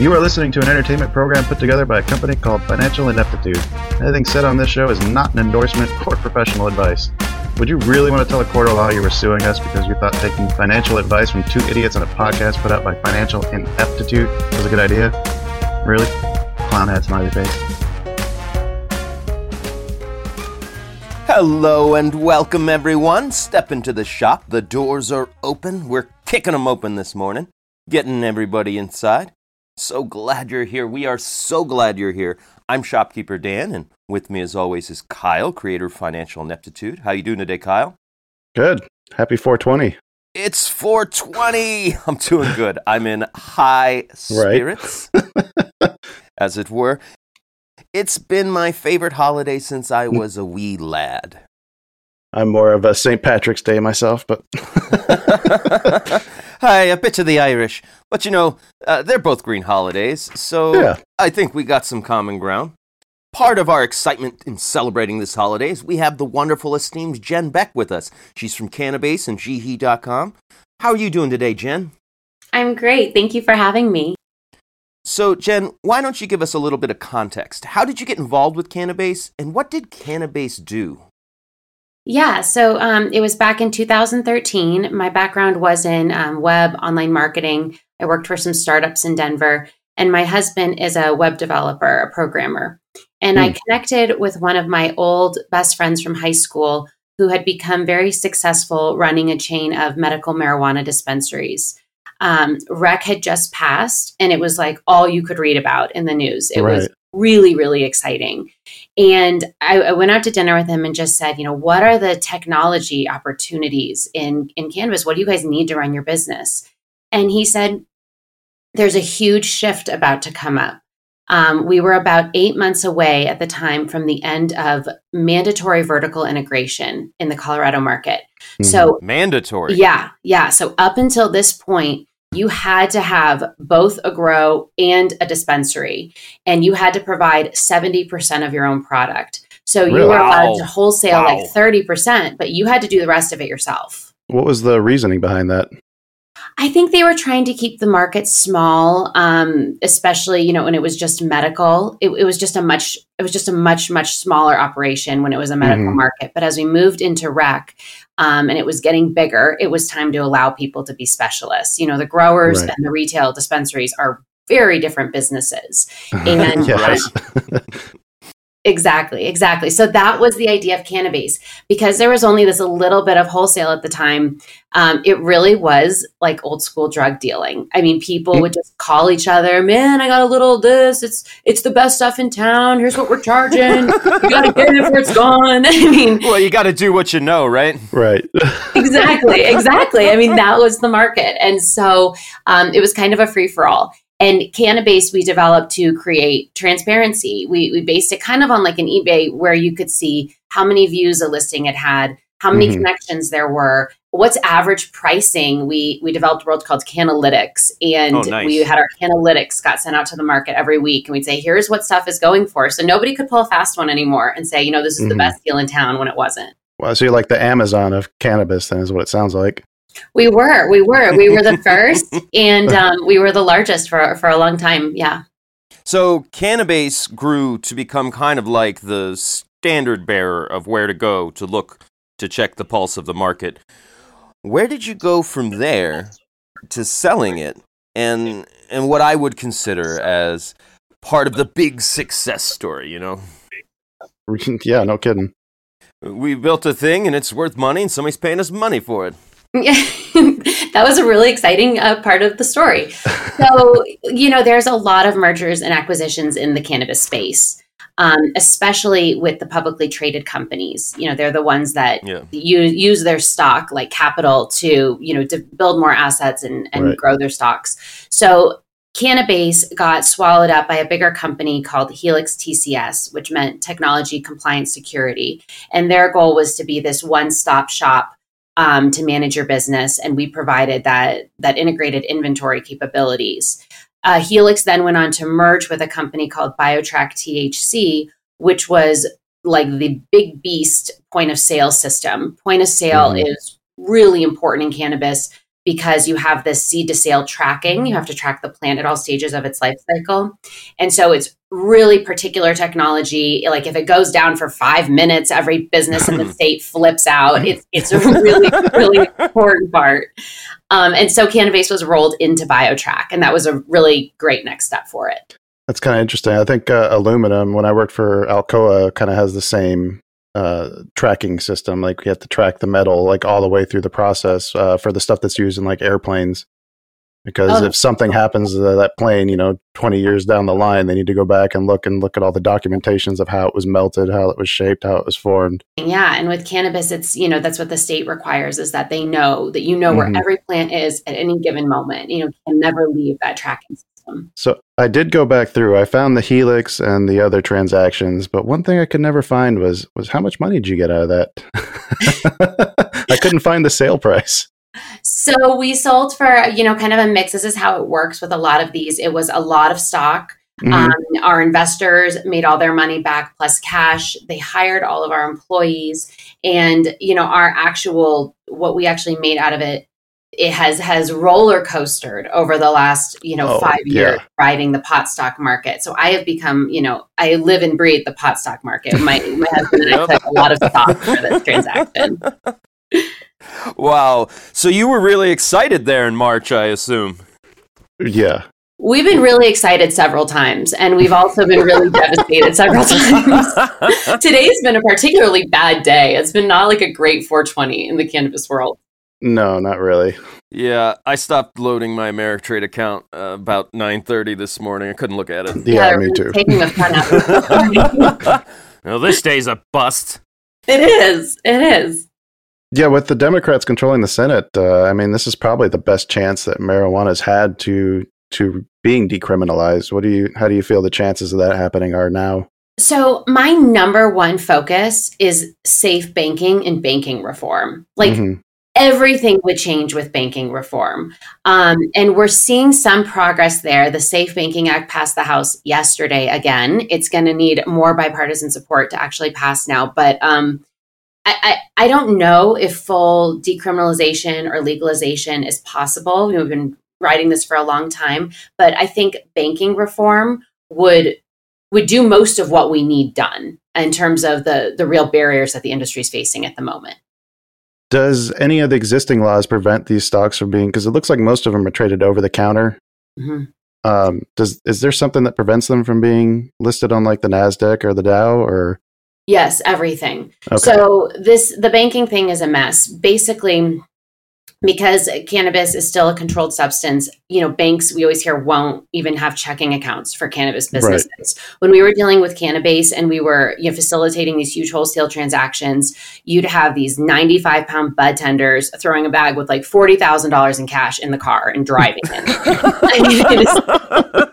You are listening to an entertainment program put together by a company called Financial Ineptitude. Anything said on this show is not an endorsement or professional advice. Would you really want to tell a court of law you were suing us because you thought taking financial advice from two idiots on a podcast put out by Financial Ineptitude was a good idea? Really? Clown hat smiley face. Hello and welcome, everyone. Step into the shop. The doors are open. We're kicking them open this morning, getting everybody inside. So glad you're here. We are so glad you're here. I'm shopkeeper Dan, and with me, as always, is Kyle, creator of Financial Ineptitude. How you doing today, Kyle? Good. Happy 420. It's 420. I'm doing good. I'm in high spirits, as it were. It's been my favorite holiday since I hmm. was a wee lad. I'm more of a St. Patrick's Day myself, but Hi, a bit of the Irish. But you know, uh, they're both green holidays, so Yeah. I think we got some common ground. Part of our excitement in celebrating this holiday is we have the wonderful, esteemed Jen Beck with us. She's from Cannabase and Jihi.com. How are you doing today, Jen? I'm great. Thank you for having me. So, Jen, why don't you give us a little bit of context? How did you get involved with Cannabase, and what did Cannabase do? Yeah, so um, it was back in 2013. My background was in um, web, online marketing. I worked for some startups in Denver, and my husband is a web developer, a programmer. And I connected with one of my old best friends from high school who had become very successful running a chain of medical marijuana dispensaries. Um, Rec had just passed, and it was like all you could read about in the news. It was really, really exciting. And I, I went out to dinner with him and just said, you know, what are the technology opportunities in in Canvas? What do you guys need to run your business? And he said, there's a huge shift about to come up. Um, we were about eight months away at the time from the end of mandatory vertical integration in the Colorado market. So Mandatory. yeah, yeah. So up until this point, you had to have both a grow and a dispensary, and you had to provide 70% of your own product. So you Really? were allowed to wholesale Wow. like 30%, but you had to do the rest of it yourself. what was the reasoning behind that? I think they were trying to keep the market small, um, especially you know when it was just medical. It, it was just a much it was just a much much smaller operation when it was a medical Mhm. market. But as we moved into rec, um, and it was getting bigger, it was time to allow people to be specialists. You know, the growers Right. and the retail dispensaries are very different businesses. And- yes. Exactly, exactly. So that was the idea of Cannabase because there was only this a little bit of wholesale at the time. Um, it really was like old school drug dealing. I mean, people would just call each other, "Man, I got a little of this. It's it's the best stuff in town. Here's what we're charging. you got to get it before it's gone." I mean, Well, you got to do what you know, right? right. exactly, exactly. I mean, that was the market, and so um, it was kind of a free for all. And Cannabase we developed to create transparency. We we based it kind of on like an eBay where you could see how many views a listing it had, how many Mhm. connections there were, what's average pricing. We we developed a world called Canalytics, and Oh, nice. we had our Canalytics got sent out to the market every week, and we'd say, "Here's what stuff is going for." So nobody could pull a fast one anymore and say, "You know, this is the Mhm. best deal in town" when it wasn't. well, so you're like the Amazon of cannabis, then, is what it sounds like. We were, we were, we were the first, and um, we were the largest for for a long time. Yeah, So, Cannabase grew to become kind of like the standard bearer of where to go to look to check the pulse of the market. Where did you go from there to selling it and and what I would consider as part of the big success story, you know? yeah, no kidding. We built a thing and it's worth money and somebody's paying us money for it. that was a really exciting uh, part of the story. So, you know, there's a lot of mergers and acquisitions in the cannabis space, um, especially with the publicly traded companies. You know, they're the ones that Yeah. use, use their stock like capital to, you know, to build more assets and, and Right. grow their stocks. So Cannabase got swallowed up by a bigger company called Helix TCS, which meant Technology Compliance Security. And their goal was to be this one stop shop um, to manage your business. And we provided that, that integrated inventory capabilities. Uh, Helix then went on to merge with a company called BioTrack THC, which was like the big beast point of sale system. Point of sale mm-hmm. is really important in cannabis because you have this seed to sale tracking. You have to track the plant at all stages of its life cycle. And so it's really particular technology. Like if it goes down for five minutes, every business in the state flips out. It's, it's a really, really important part. Um, and so Cannabase was rolled into BioTrack, and that was a really great next step for it. That's kind of interesting. I think uh, aluminum, when I worked for Alcoa, kind of has the same uh, tracking system. Like you have to track the metal like all the way through the process uh, for the stuff that's used in like airplanes. Because oh. if something happens to that plane, you know, 20 years down the line, they need to go back and look and look at all the documentations of how it was melted, how it was shaped, how it was formed. Yeah. And with cannabis, it's, you know, that's what the state requires is that they know that you know mm-hmm. where every plant is at any given moment. You know, can never leave that tracking system. So I did go back through. I found the Helix and the other transactions, but one thing I could never find was was how much money did you get out of that? I couldn't find the sale price. So we sold for, you know, kind of a mix. This is how it works with a lot of these. It was a lot of stock. Mm-hmm. Um, our investors made all their money back plus cash. They hired all of our employees, and you know, our actual what we actually made out of it it has has roller coastered over the last you know oh, five years yeah. riding the pot stock market so i have become you know i live and breathe the pot stock market my, my husband and i took a lot of stock for this transaction wow so you were really excited there in march i assume yeah We've been really excited several times, and we've also been really devastated several times. Today's been a particularly bad day. It's been not like a great 420 in the cannabis world. No, not really. Yeah, I stopped loading my Ameritrade account uh, about 9:30 this morning. I couldn't look at it. Yeah, yeah me too. Taking the fun out. well, this day's a bust. It is. It is. Yeah, with the Democrats controlling the Senate, uh, I mean, this is probably the best chance that marijuana's had to to being decriminalized. What do you? How do you feel the chances of that happening are now? So, my number one focus is safe banking and banking reform. Like, mm-hmm everything would change with banking reform. Um, and we're seeing some progress there. The Safe Banking Act passed the House yesterday again. It's going to need more bipartisan support to actually pass now. But um, I, I, I, don't know if full decriminalization or legalization is possible. We've been writing this for a long time, but I think banking reform would would do most of what we need done in terms of the the real barriers that the industry is facing at the moment. Does any of the existing laws prevent these stocks from being? Because it looks like most of them are traded over the counter. Mm-hmm. Um, does is there something that prevents them from being listed on like the Nasdaq or the Dow or? Yes, everything. Okay. So this the banking thing is a mess. Basically, because cannabis is still a controlled substance, you know, banks we always hear won't even have checking accounts for cannabis businesses. Right. When we were dealing with cannabis and we were you know, facilitating these huge wholesale transactions, you'd have these 95 pound bud tenders throwing a bag with like $40,000 in cash in the car and driving it.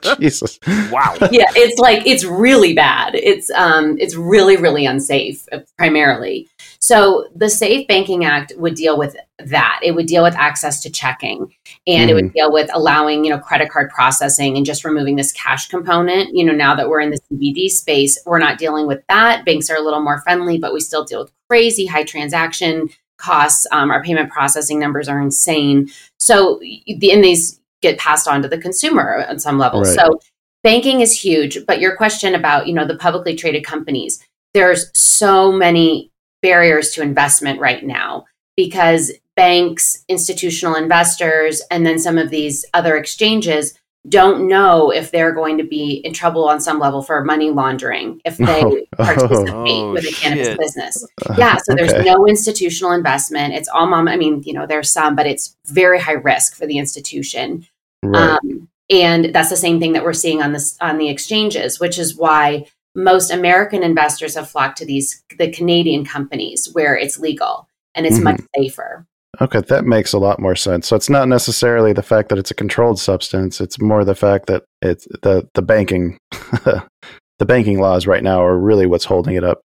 Jesus. Wow. Yeah, it's like, it's really bad. It's, um, it's really, really unsafe primarily. So the Safe Banking Act would deal with that. It would deal with access to checking and mm-hmm. it would mm-hmm. deal with allowing, you know, credit card processing and just removing this cash component. You know, now that we're in the CBD space, we're not dealing with that. Banks are a little more friendly, but we still deal with crazy high transaction costs. Um, our payment processing numbers are insane. So the, and these get passed on to the consumer on some level. Right. So banking is huge, but your question about, you know, the publicly traded companies, there's so many barriers to investment right now because banks, institutional investors, and then some of these other exchanges don't know if they're going to be in trouble on some level for money laundering if they oh, participate oh, with a cannabis shit. business. Yeah, so there's okay. no institutional investment. It's all mom. I mean, you know, there's some, but it's very high risk for the institution. Right. Um, and that's the same thing that we're seeing on this on the exchanges, which is why most American investors have flocked to these the Canadian companies where it's legal and it's mm-hmm. much safer. Okay, that makes a lot more sense. So it's not necessarily the fact that it's a controlled substance; it's more the fact that it's the the banking, the banking laws right now are really what's holding it up.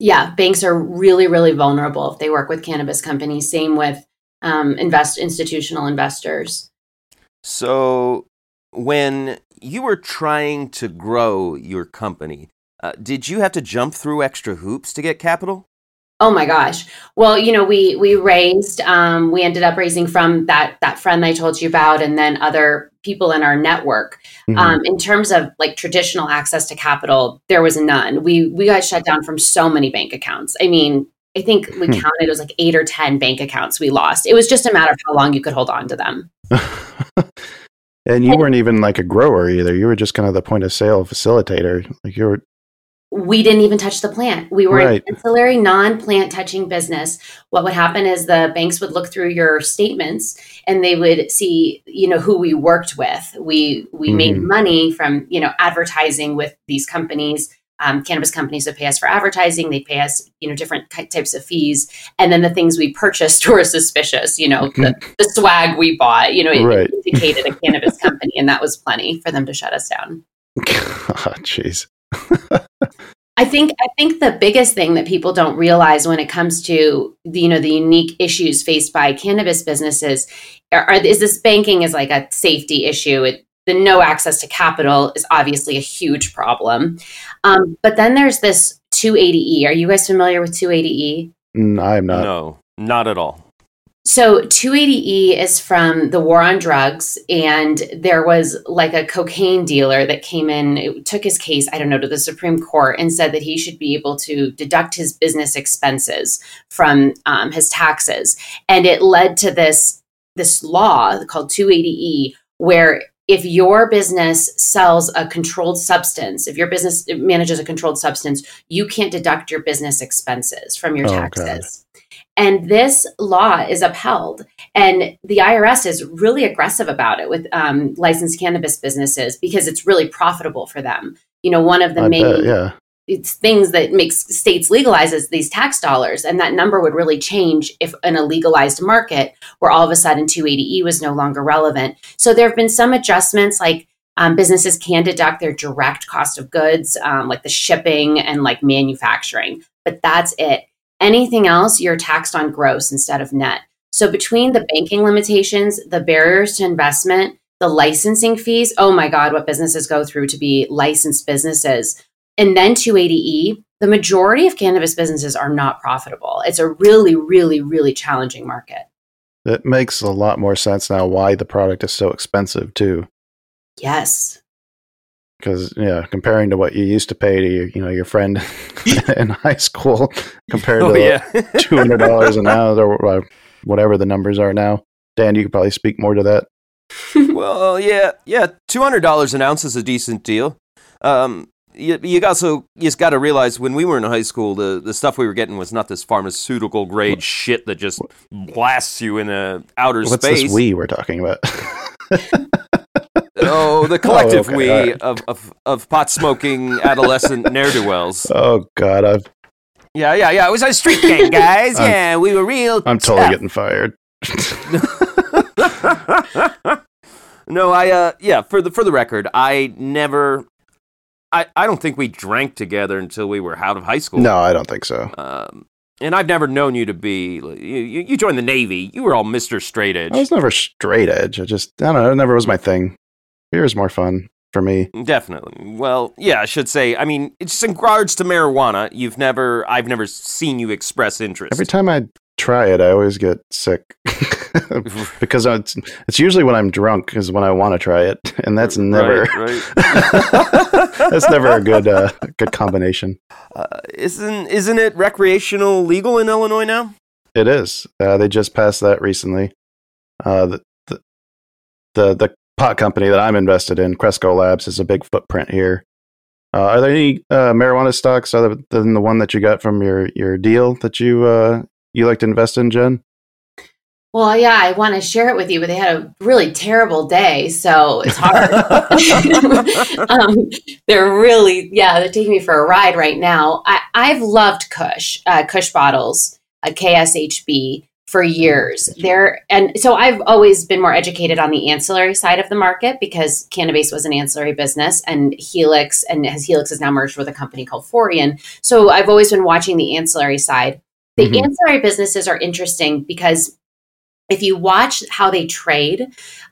Yeah, banks are really, really vulnerable if they work with cannabis companies. Same with um, invest institutional investors. So, when you were trying to grow your company, uh, did you have to jump through extra hoops to get capital? Oh my gosh. Well, you know, we we raised um, we ended up raising from that that friend I told you about and then other people in our network. Mhm. Um, in terms of like traditional access to capital, there was none. We we got shut down from so many bank accounts. I mean, I think we Hmm. counted it was like 8 or 10 bank accounts we lost. It was just a matter of how long you could hold on to them. and you weren't even like a grower either. You were just kind of the point of sale facilitator. Like you were. We didn't even touch the plant. We were Right. an ancillary, non-plant touching business. What would happen is the banks would look through your statements and they would see, you know, who we worked with. We we made Mhm. money from, you know, advertising with these companies. Um, cannabis companies would pay us for advertising. They pay us, you know, different types of fees, and then the things we purchased were suspicious. You know, the, the swag we bought, you know, it Right. indicated a cannabis company, and that was plenty for them to shut us down. Oh, Jeez. I think I think the biggest thing that people don't realize when it comes to the, you know the unique issues faced by cannabis businesses are, are is this banking is like a safety issue. It, the no access to capital is obviously a huge problem, um, but then there's this 280e. Are you guys familiar with 280e? Mm, I'm not. no, not at all. So 280E is from the war on drugs, and there was like a cocaine dealer that came in, took his case, I don't know, to the Supreme Court and said that he should be able to deduct his business expenses from um, his taxes, and it led to this this law called 280E, where if your business sells a controlled substance, if your business manages a controlled substance, you can't deduct your business expenses from your Oh, God. And this law is upheld. And the IRS is really aggressive about it with um, licensed cannabis businesses because it's really profitable for them. You know, one of the I main bet, yeah. it's things that makes states legalizes these tax dollars and that number would really change if in a legalized market where all of a sudden 280e was no longer relevant so there have been some adjustments like um, businesses can deduct their direct cost of goods um, like the shipping and like manufacturing but that's it anything else you're taxed on gross instead of net so between the banking limitations the barriers to investment the licensing fees oh my god what businesses go through to be licensed businesses and then 280E, the majority of cannabis businesses are not profitable. It's a really, really, really challenging market. It makes a lot more sense now why the product is so expensive too. Yes. Because yeah, comparing to what you used to pay to your, you know, your friend in high school, compared Oh to yeah. two hundred dollars an hour or uh, whatever the numbers are now. Dan, you could probably speak more to that. well, yeah, yeah. Two hundred dollars an ounce is a decent deal. Um, you, you also you just got to realize when we were in high school, the, the stuff we were getting was not this pharmaceutical grade shit that just blasts you in the outer What's space. this we we're talking about? Oh, the collective okay, we right. of, of of pot smoking adolescent ne'er do wells. oh God, I've, Yeah, yeah, yeah. It was a street gang, guys. Yeah, we were real. I'm totally getting fired. no, I uh yeah, for the for the record, I never I I don't think we drank together until we were out of high school. no, I don't think so. Um and I've never known you to be you, you you joined the Navy. You were all Mr. Straight Edge. I was never straight edge. I just I don't know. It never was my thing. Beer is more fun for me. Definitely. Well, yeah, I should say. I mean, it's in regards to marijuana. You've never, I've never seen you express interest. Every time I try it, I always get sick because it's it's usually when I'm drunk is when I want to try it, and that's never Right, right. that's never a good uh, good combination. Uh, isn't isn't it recreational legal in Illinois now? It is. Uh, they just passed that recently. Uh, the, the the the pot company that I'm invested in, Cresco Labs, has a big footprint here. Uh, are there any uh, marijuana stocks other than the one that you got from your your deal that you uh, you like to invest in, Jen? Well, yeah, I want to share it with you, but they had a really terrible day, so it's hard. um, they're really, yeah, they're taking me for a ride right now. I, I've loved Kush, uh, Kush bottles, a KSHB for years. There and so I've always been more educated on the ancillary side of the market because Cannabase was an ancillary business and Helix and has Helix is now merged with a company called Forian. So I've always been watching the ancillary side. The Mhm. ancillary businesses are interesting because if you watch how they trade,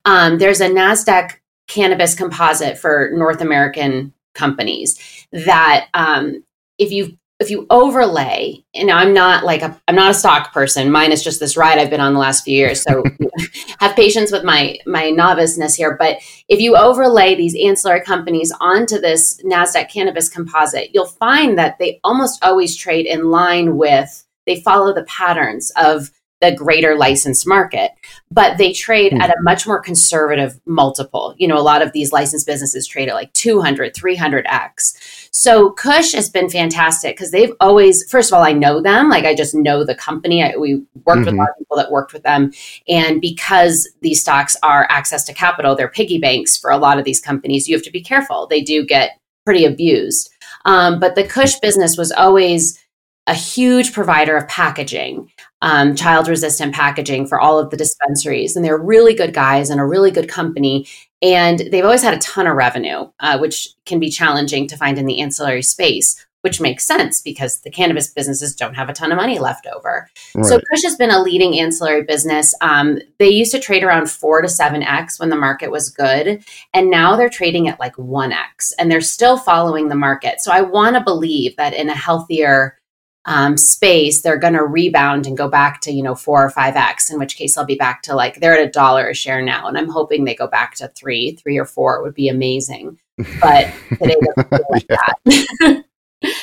um, there's a NASDAQ cannabis composite for North American companies that um, if you if you overlay and i'm not like a, i'm not a stock person. Mine is just this ride i've been on the last few years. So have patience with my my noviceness here. But if you overlay these ancillary companies onto this nasdaq cannabis composite you'll find that they almost always trade in line with they follow the patterns of the greater licensed market but they trade Hmm. at a much more conservative multiple you know a lot of these licensed businesses trade at like 200 300x so Kush has been fantastic because they've always, first of all, I know them. Like I just know the company. I, we worked with a lot of people that worked with them. And because these stocks are access to capital, they're piggy banks for a lot of these companies. You have to be careful. They do get pretty abused. Um, but the Kush business was always a huge provider of packaging, um, child resistant packaging for all of the dispensaries. And they're really good guys and a really good company. And they've always had a ton of revenue, uh, which can be challenging to find in the ancillary space, which makes sense because the cannabis businesses don't have a ton of money left over. Right. So Kush has been a leading ancillary business. Um, they used to trade around four to seven x when the market was good, and now they're trading at like one x, and they're still following the market. So I want to believe that in a healthier um, space, they're going to rebound and go back to you know four or five x. In which case, I'll be back to like they're at a dollar a share now, and I'm hoping they go back to three, three or four. It would be amazing, but today doesn't feel like that.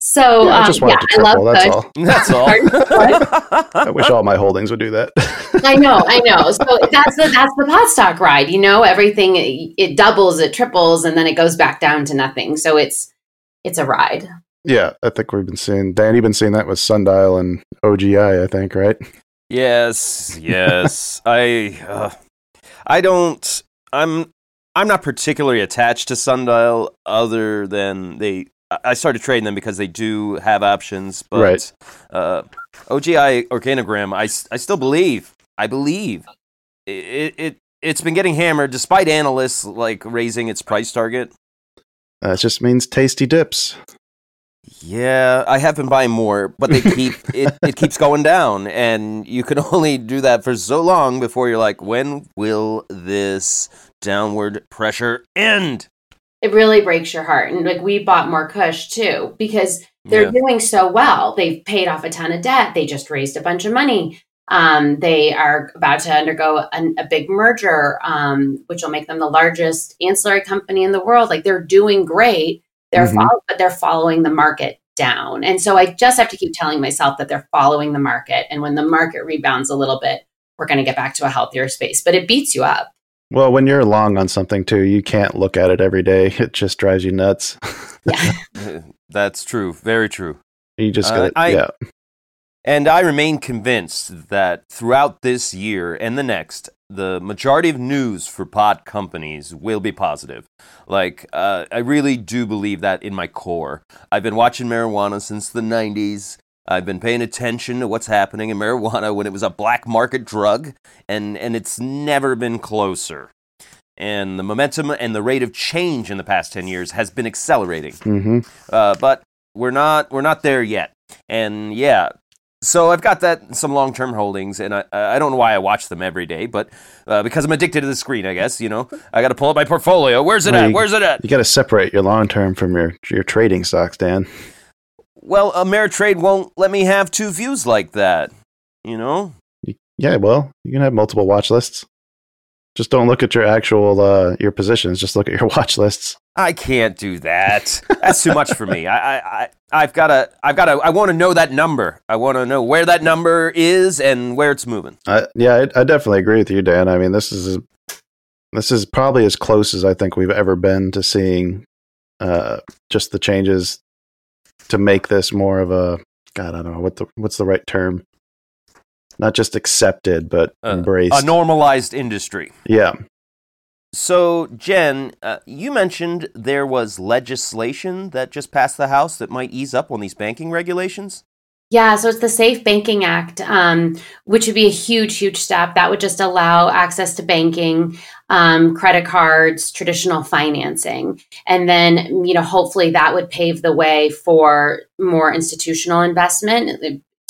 so Yeah, I um, just yeah, to love triple. That's Kush. all. That's all. I wish all my holdings would do that. I know, I know. So that's the that's the pot stock ride. You know, everything it, it doubles, it triples, and then it goes back down to nothing. So it's it's a ride. Yeah, I think we've been seeing Danny been seeing that with Sundial and OGI. I think right. Yes, yes. I uh, I don't I'm I'm not particularly attached to Sundial other than they I- started trading them because they do have options, but Right. uh, OGI Organigram, I, I still believe. I believe it, it it's been getting hammered despite analysts like raising its price target. That just means tasty dips. Yeah, I have been buying more, but they keep it, it keeps going down, and you can only do that for so long before you're like, when will this downward pressure end? It really breaks your heart. And like we bought more Kush too because they're Yeah. doing so well. They've paid off a ton of debt. They just raised a bunch of money. Um, they are about to undergo an, a big merger, um, which will make them the largest ancillary company in the world. Like they're doing great. They're Mhm. follow- but they're following the market down. And so I just have to keep telling myself that they're following the market. And when the market rebounds a little bit, we're going to get back to a healthier space. But it beats you up. Well, when you're long on something too, you can't look at it every day. It just drives you nuts. Yeah. That's true, very true. you just Uh, got I- yeah. And I remain convinced that throughout this year and the next, the majority of news for pod companies will be positive. Like, uh, I really do believe that in my core. I've been watching marijuana since the 90s. I've been paying attention to what's happening in marijuana when it was a black market drug, and, and it's never been closer. And the momentum and the rate of change in the past 10 years has been accelerating hmm uh, but we're not we're not there yet. And yeah, so I've got that some long term holdings, and I I don't know why I watch them every day, but uh, because I'm addicted to the screen, I guess you know I got to pull up my portfolio. Where's it Well, at? you- Where's it at? You got to separate your long term from your your trading stocks, Dan. Well, Ameritrade won't let me have two views like that. You know. Yeah, well, you can have multiple watch lists. Just don't look at your actual uh, your positions. Just look at your watch lists. I can't do that. That's too much for me. I, I, I I've got to, I've got to, I want to know that number. I want to know where that number is and where it's moving. I, yeah, I, I definitely agree with you, Dan. I mean, this is this is probably as close as I think we've ever been to seeing uh, just the changes to make this more of a God. I don't know what the what's the right term. Not just accepted, but Uh, embraced. A normalized industry. yeah, So, Jen, uh, you mentioned there was legislation that just passed the House that might ease up on these banking regulations. Yeah, so it's the Safe Banking Act, um, which would be a huge, huge step. That would just allow access to banking, um, credit cards, traditional financing, and then you know hopefully that would pave the way for more institutional investment.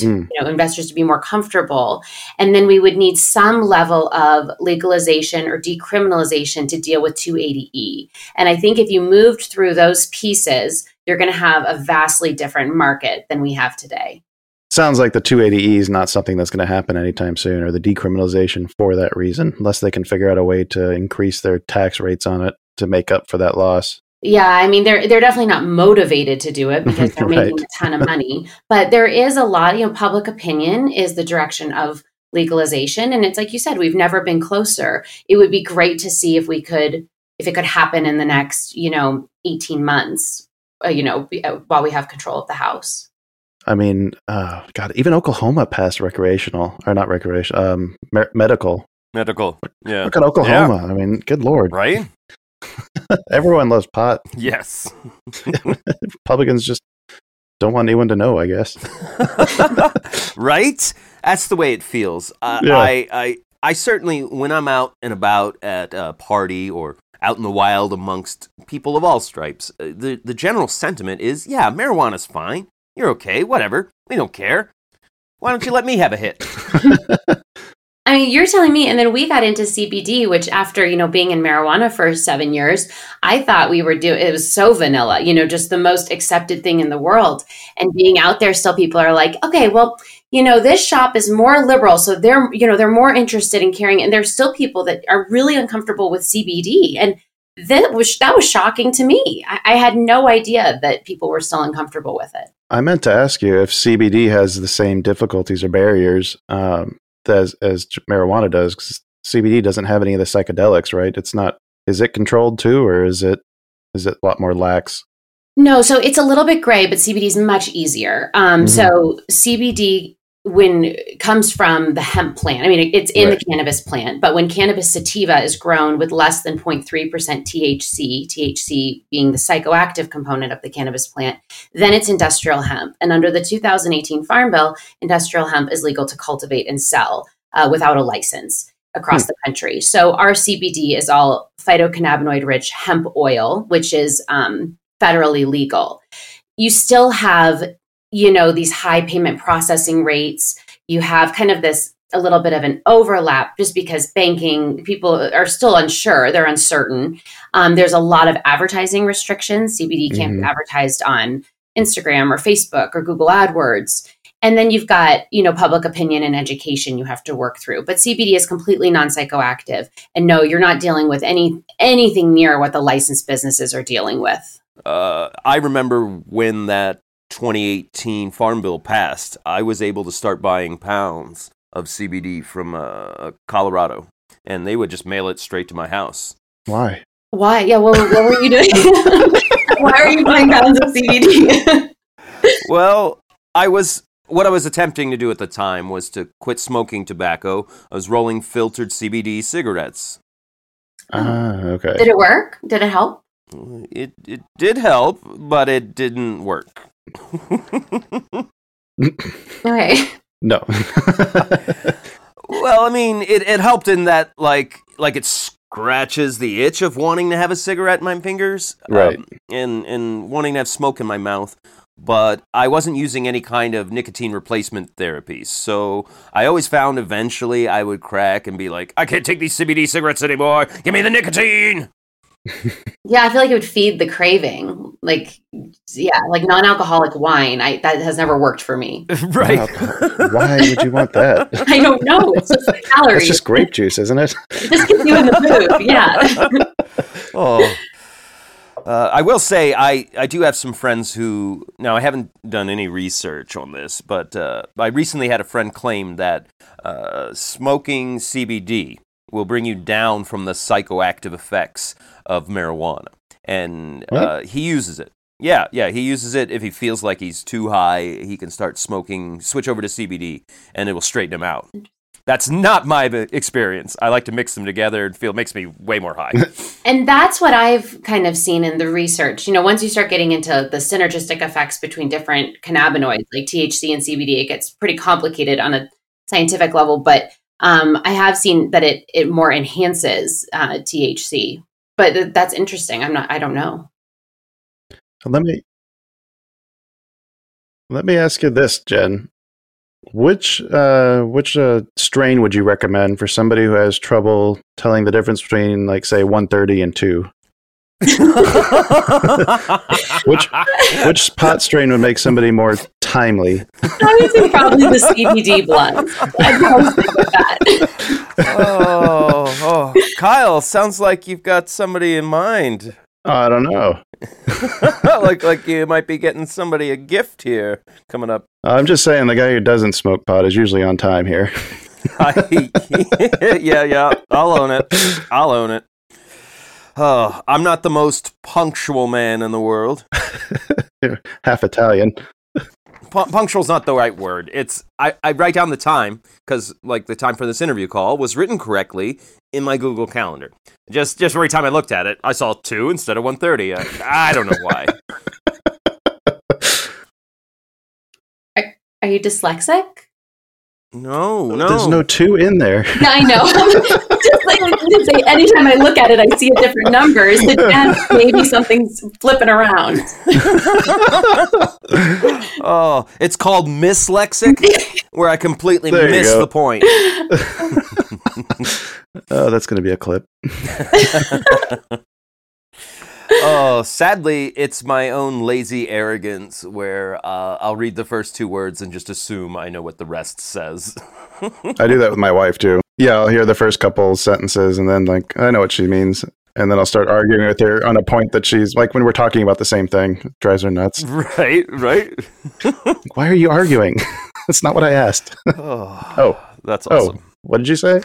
Mm. You know, investors to be more comfortable, and then we would need some level of legalization or decriminalization to deal with 280e. And I think if you moved through those pieces, you're going to have a vastly different market than we have today. Sounds like the 280E is not something that's going to happen anytime soon, or the decriminalization for that reason, unless they can figure out a way to increase their tax rates on it to make up for that loss. Yeah, I mean they're they're definitely not motivated to do it because they're Right. making a ton of money. But there is a lot, you know, public opinion is the direction of legalization and it's like you said we've never been closer. It would be great to see if we could if it could happen in the next, you know, 18 months, uh, you know, uh, while we have control of the house. I mean, uh, God, even Oklahoma passed recreational, or not recreational, um, mer- medical. Medical. Yeah. Look at Oklahoma. I mean, good lord, Right? everyone loves pot. Yes. Republicans just don't want anyone to know. I guess. right? That's the way it feels. Uh, Yeah. I, I, I certainly, when I'm out and about at a party or out in the wild amongst people of all stripes, uh, the, the general sentiment is, yeah, marijuana's fine. You're okay, whatever. We don't care. Why don't you let me have a hit? I mean, you're telling me, and then we got into CBD, which after you know being in marijuana for seven years, I thought we were doing. It was so vanilla, you know, just the most accepted thing in the world. And being out there, still people are like, okay, well, you know, this shop is more liberal, so they're you know they're more interested in caring, And there's still people that are really uncomfortable with CBD, and that was that was shocking to me. I, I had no idea that people were still uncomfortable with it. I meant to ask you if CBD has the same difficulties or barriers um, as as marijuana does. 'cause CBD doesn't have any of the psychedelics, right? It's not. Is it controlled too, or is it is it a lot more lax? No, so it's a little bit gray, but CBD is much easier. Um, Mhm. So CBD when comes from the hemp plant. I mean, it's in Right. the cannabis plant, but when cannabis sativa is grown with less than 0.3% THC, THC being the psychoactive component of the cannabis plant, then it's industrial hemp. And under the 2018 Farm Bill, industrial hemp is legal to cultivate and sell uh, without a license across the country. So our CBD is all phytocannabinoid rich hemp oil, which is um, federally legal. You still have, you know, these high payment processing rates. You have kind of this a little bit of an overlap just because banking people are still unsure they're uncertain. Um, there's a lot of advertising restrictions. Cbd can't be Mhm. advertised on instagram or facebook or google adwords. And then you've got you know public opinion and education you have to work through. But cbd is completely non-psychoactive. And no you're not dealing with any anything near what the licensed businesses are dealing with. Uh, I remember when that 2018 Farm Bill passed, I was able to start buying pounds of CBD from uh, Colorado, and they would just mail it straight to my house. Why? why yeah what, what were you doing why are you buying pounds of cbd Well, I was what I was attempting to do at the time was to quit smoking tobacco. I was rolling filtered CBD cigarettes. Ah, okay. did it work did it help It it did help, but it didn't work. okay no. well, I mean, it, it helped in that like like it scratches the itch of wanting to have a cigarette in my fingers, Right. um, and and wanting to have smoke in my mouth. But I wasn't using any kind of nicotine replacement therapies, so I always found eventually I would crack and be like, I can't take these CBD cigarettes anymore. Give me the nicotine. Yeah i feel like it would feed the craving like yeah like non-alcoholic wine i that has never worked for me right. Why would you want that? i don't know it's just calories That's just grape juice, isn't it? it just gets you in the mood yeah oh. Uh, I will say I, I do have some friends who now I haven't done any research on this, but uh, I recently had a friend claim that uh, smoking CBD will bring you down from the psychoactive effects of marijuana, and uh, he uses it. Yeah, yeah, he uses it if he feels like he's too high. He can start smoking, switch over to CBD, and it will straighten him out. That's not my experience. I like to mix them together and feel makes me way more high. And that's what I've kind of seen in the research. You know, once you start getting into the synergistic effects between different cannabinoids like THC and CBD, it gets pretty complicated on a scientific level. But um, I have seen that it it more enhances uh, THC. But th- that's interesting. I'm not. I don't know. Let me let me ask you this, Jen. Which uh, which uh, strain would you recommend for somebody who has trouble telling the difference between, like, say, 130 and two? Which which pot strain would make somebody more timely? I would say probably the CBD blends. I'd probably with that. oh, oh, Kyle, sounds like you've got somebody in mind. Oh, I don't know. like like you might be getting somebody a gift here coming up. I'm just saying the guy who doesn't smoke pot is usually on time here. I, yeah, yeah, I'll own it. I'll own it. Oh, I'm not the most punctual man in the world. Half Italian. Pu- punctual's not the right word. It's I, I write down the time because like the time for this interview call was written correctly in my Google Calendar. Just just every time I looked at it, I saw two instead of one thirty. I, I don't know why. Are you dyslexic? No, no. There's no two in there. I know. Just like I did say, anytime I look at it, I see a different number. So then maybe something's flipping around. oh, it's called mislexic, where I completely There miss the point. Oh, that's going to be a clip. Oh, sadly, it's my own lazy arrogance where uh, I'll read the first two words and just assume I know what the rest says. I do that with my wife too. Yeah, I'll hear the first couple sentences and then like I know what she means. And then I'll start arguing with her on a point that she's like when we're talking about the same thing. It drives her nuts. right, right. Why are you arguing? That's not what I asked. Oh, Oh, that's oh, what did you say?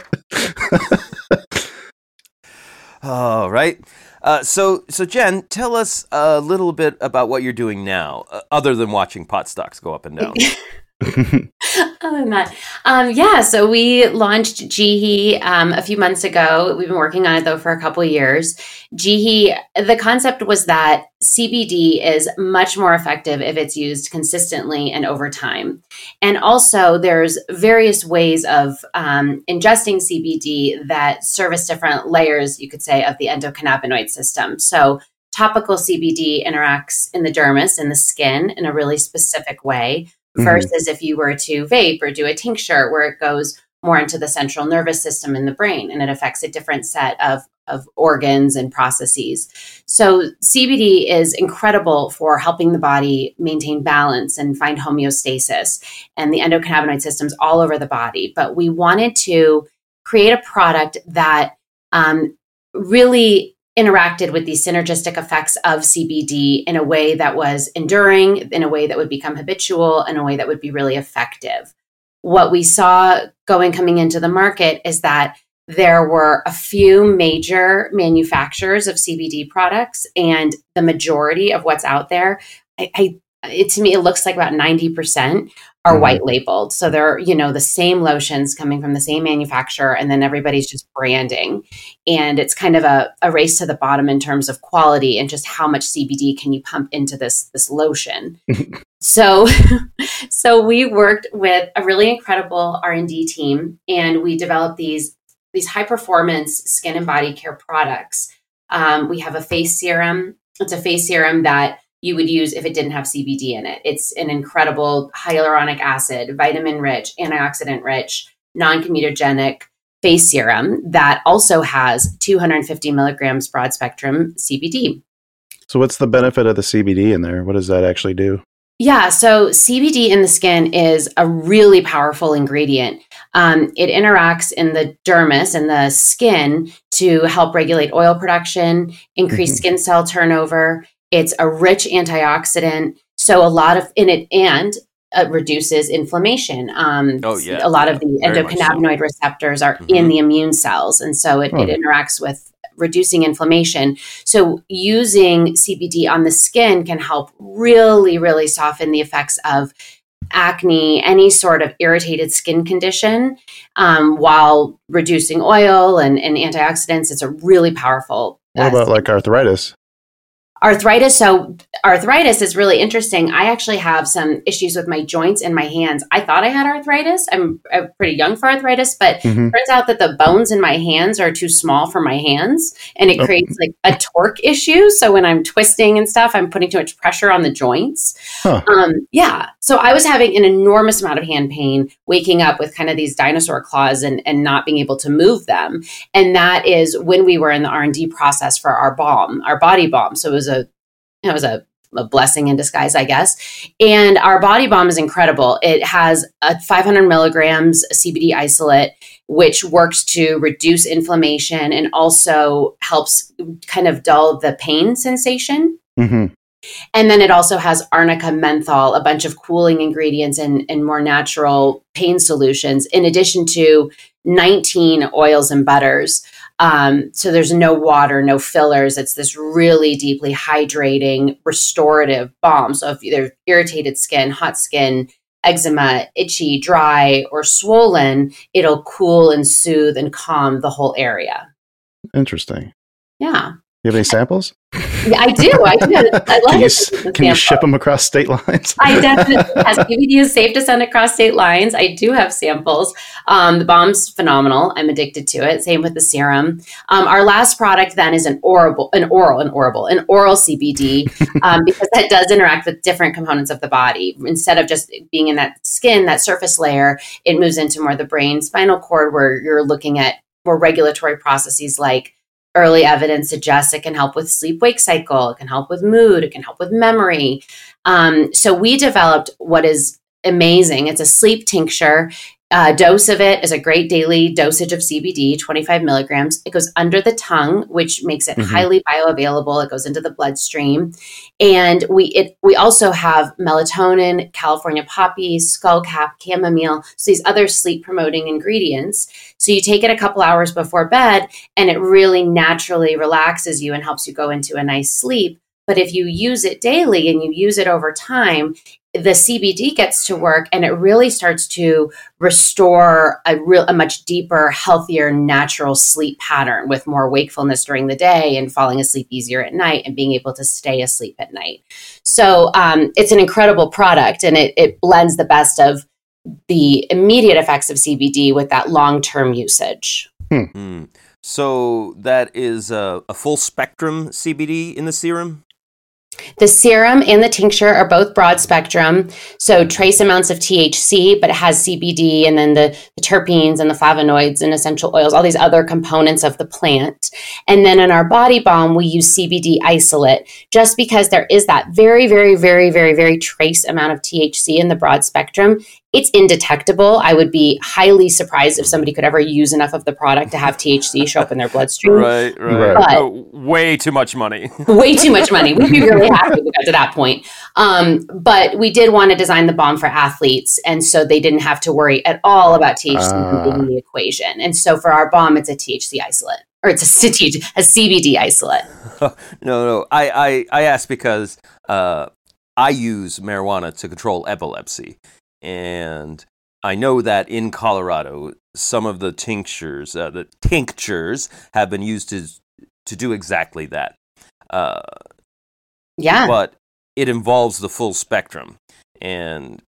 Oh, right. Uh, so, so Jen, tell us a little bit about what you're doing now, uh, other than watching pot stocks go up and down. Other than that, um, yeah. So we launched Jihi um, a few months ago. We've been working on it though for a couple years. Jihi, the concept was that CBD is much more effective if it's used consistently and over time. And also, there's various ways of um, ingesting CBD that service different layers, you could say, of the endocannabinoid system. So topical CBD interacts in the dermis, in the skin, in a really specific way Mhm. versus if you were to vape or do a tincture where it goes more into the central nervous system in the brain and it affects a different set of, of organs and processes. So, CBD is incredible for helping the body maintain balance and find homeostasis and the endocannabinoid systems all over the body. But we wanted to create a product that um, really interacted with these synergistic effects of CBD in a way that was enduring, in a way that would become habitual, in a way that would be really effective. What we saw going coming into the market is that there were a few major manufacturers of CBD products, and the majority of what's out there, I, I it to me it looks like about 90% are Mhm. white labeled. So they're you know the same lotions coming from the same manufacturer and then everybody's just branding. And it's kind of a, a race to the bottom in terms of quality and just how much cbd can you pump into this this lotion. So so we worked with a really incredible r&d team and we developed these these high performance skin and body care products. Um, we have a face serum. It's a face serum that you would use if it didn't have CBD in it. It's an incredible hyaluronic acid, vitamin rich, antioxidant rich, non comedogenic face serum that also has 250 milligrams broad spectrum CBD. So what's the benefit of the CBD in there? What does that actually do? Yeah, so CBD in the skin is a really powerful ingredient. Um, it interacts in the dermis and the skin to help regulate oil production, increase Mhm. skin cell turnover. It's a rich antioxidant, so a lot of in it and uh, reduces inflammation. Um, Oh, yeah, a lot yeah, of the much so. endocannabinoid receptors are in Mhm. the immune cells, and so it, it Oh. interacts with reducing inflammation. So using CBD on the skin can help really, really soften the effects of acne, any sort of irritated skin condition, um, while reducing oil and, and antioxidants. It's a really powerful. What uh, about like arthritis? Arthritis. So arthritis is really interesting. I actually have some issues with my joints and my hands. I thought i had arthritis. I'm, I'm pretty young for arthritis but Mhm. turns out that the bones in my hands are too small for my hands and it Oh. creates like a torque issue. So when i'm twisting and stuff i'm putting too much pressure on the joints. Huh. um, yeah. So i was having an enormous amount of hand pain waking up with kind of these dinosaur claws and, and not being able to move them. And that is when we were in the r&d process for our balm our body balm. So it was a it was a, a blessing in disguise i guess. And our body balm is incredible. It has a 500 milligrams cbd isolate which works to reduce inflammation and also helps kind of dull the pain sensation. Hmm and then it also has arnica menthol, a bunch of cooling ingredients and, and more natural pain solutions, in addition to 19 oils and butters. Um, so there's no water, no fillers. It's this really deeply hydrating, restorative balm. So if there's irritated skin, hot skin, eczema, itchy, dry, or swollen, it'll cool and soothe and calm the whole area. Interesting. Yeah. You have any samples? Yeah, I do. I do. I love can you, can you ship them across state lines? I definitely yes, CBD is safe to send across state lines. I do have samples. Um, the balm's phenomenal. I'm addicted to it. Same with the serum. Um, our last product then is an oral, an oral, an oral, an oral CBD um, because that does interact with different components of the body. Instead of just being in that skin, that surface layer, it moves into more the brain, spinal cord, where you're looking at more regulatory processes like early evidence suggests it can help with sleep wake cycle it can help with mood it can help with memory. Um, so we developed what is amazing it's a sleep tincture uh, dose of it is a great daily dosage of cbd 25 milligrams. It goes under the tongue which makes it Mhm. highly bioavailable. It goes into the bloodstream. And we it we also have melatonin california poppy skullcap chamomile. So these other sleep promoting ingredients. So you take it a couple hours before bed and it really naturally relaxes you and helps you go into a nice sleep. But if you use it daily and you use it over time, the CBD gets to work and it really starts to restore a real a much deeper, healthier, natural sleep pattern with more wakefulness during the day and falling asleep easier at night and being able to stay asleep at night. So um, it's an incredible product and it, it blends the best of the immediate effects of CBD with that long term usage. Hmm. So that is a, a full spectrum CBD in the serum. The serum and the tincture are both broad spectrum, so trace amounts of THC, but it has CBD and then the, the terpenes and the flavonoids and essential oils, all these other components of the plant. And then in our body balm, we use CBD isolate just because there is that very, very, very, very, very trace amount of THC in the broad spectrum. It's indetectable. I would be highly surprised if somebody could ever use enough of the product to have THC show up in their bloodstream Right, right. Right. Oh, way too much money. way too much money. We'd be really happy if we got to that point. Um, but we did want to design the balm for athletes, and so they didn't have to worry at all about THC Ah. being in the equation. And so for our balm, it's a THC isolate, or it's a, THC, a CBD isolate. no, no. I, I, I asked because uh, I use marijuana to control epilepsy. And I know that in Colorado, some of the tinctures, uh, the tinctures, have been used to, to do exactly that. Uh, Yeah. but it involves the full spectrum. And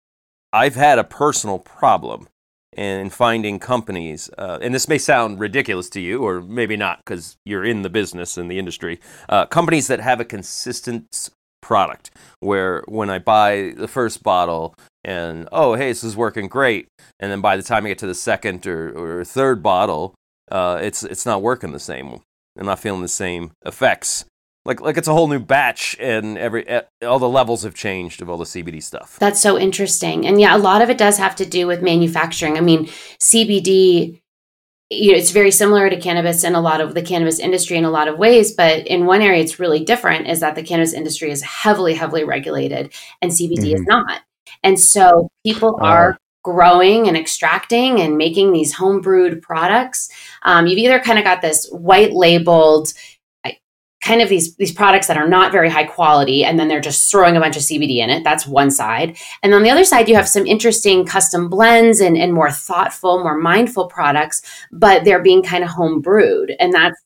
I've had a personal problem in finding companies, uh, and this may sound ridiculous to you, or maybe not because you're in the business and the industry, uh, companies that have a consistent product where when I buy the first bottle and, oh, hey, this is working great, and then by the time I get to the second or, or third bottle, uh, it's, it's not working the same. I'm not feeling the same effects like like it's a whole new batch and every all the levels have changed of all the CBD stuff. That's so interesting. And yeah, a lot of it does have to do with manufacturing. I mean, CBD, you know, it's very similar to cannabis in a lot of the cannabis industry in a lot of ways, but in one area it's really different is that the cannabis industry is heavily, heavily regulated and CBD is not. And so people are growing and extracting and making these home brewed products. Um, you've either kind of got this white labeled, kind of these these products that are not very high quality and then they're just throwing a bunch of CBD in it. That's one side. And on the other side you have some interesting custom blends and, and more thoughtful, more mindful products, but they're being kind of home brewed. And that's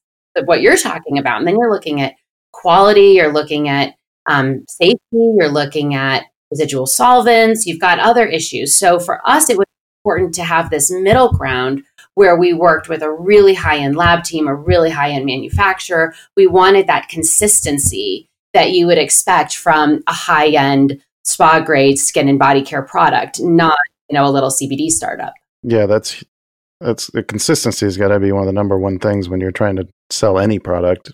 what you're talking about. And then you're looking at quality, you're looking at um, safety, you're looking at residual solvents, you've got other issues. So for us, it was important to have this middle ground where we worked with a really high end lab team, a really high end manufacturer. We wanted that consistency that you would expect from a high end spa grade skin and body care product, not you know a little CBD startup. Yeah, that's that's the consistency has got to be one of the number one things when you're trying to sell any product.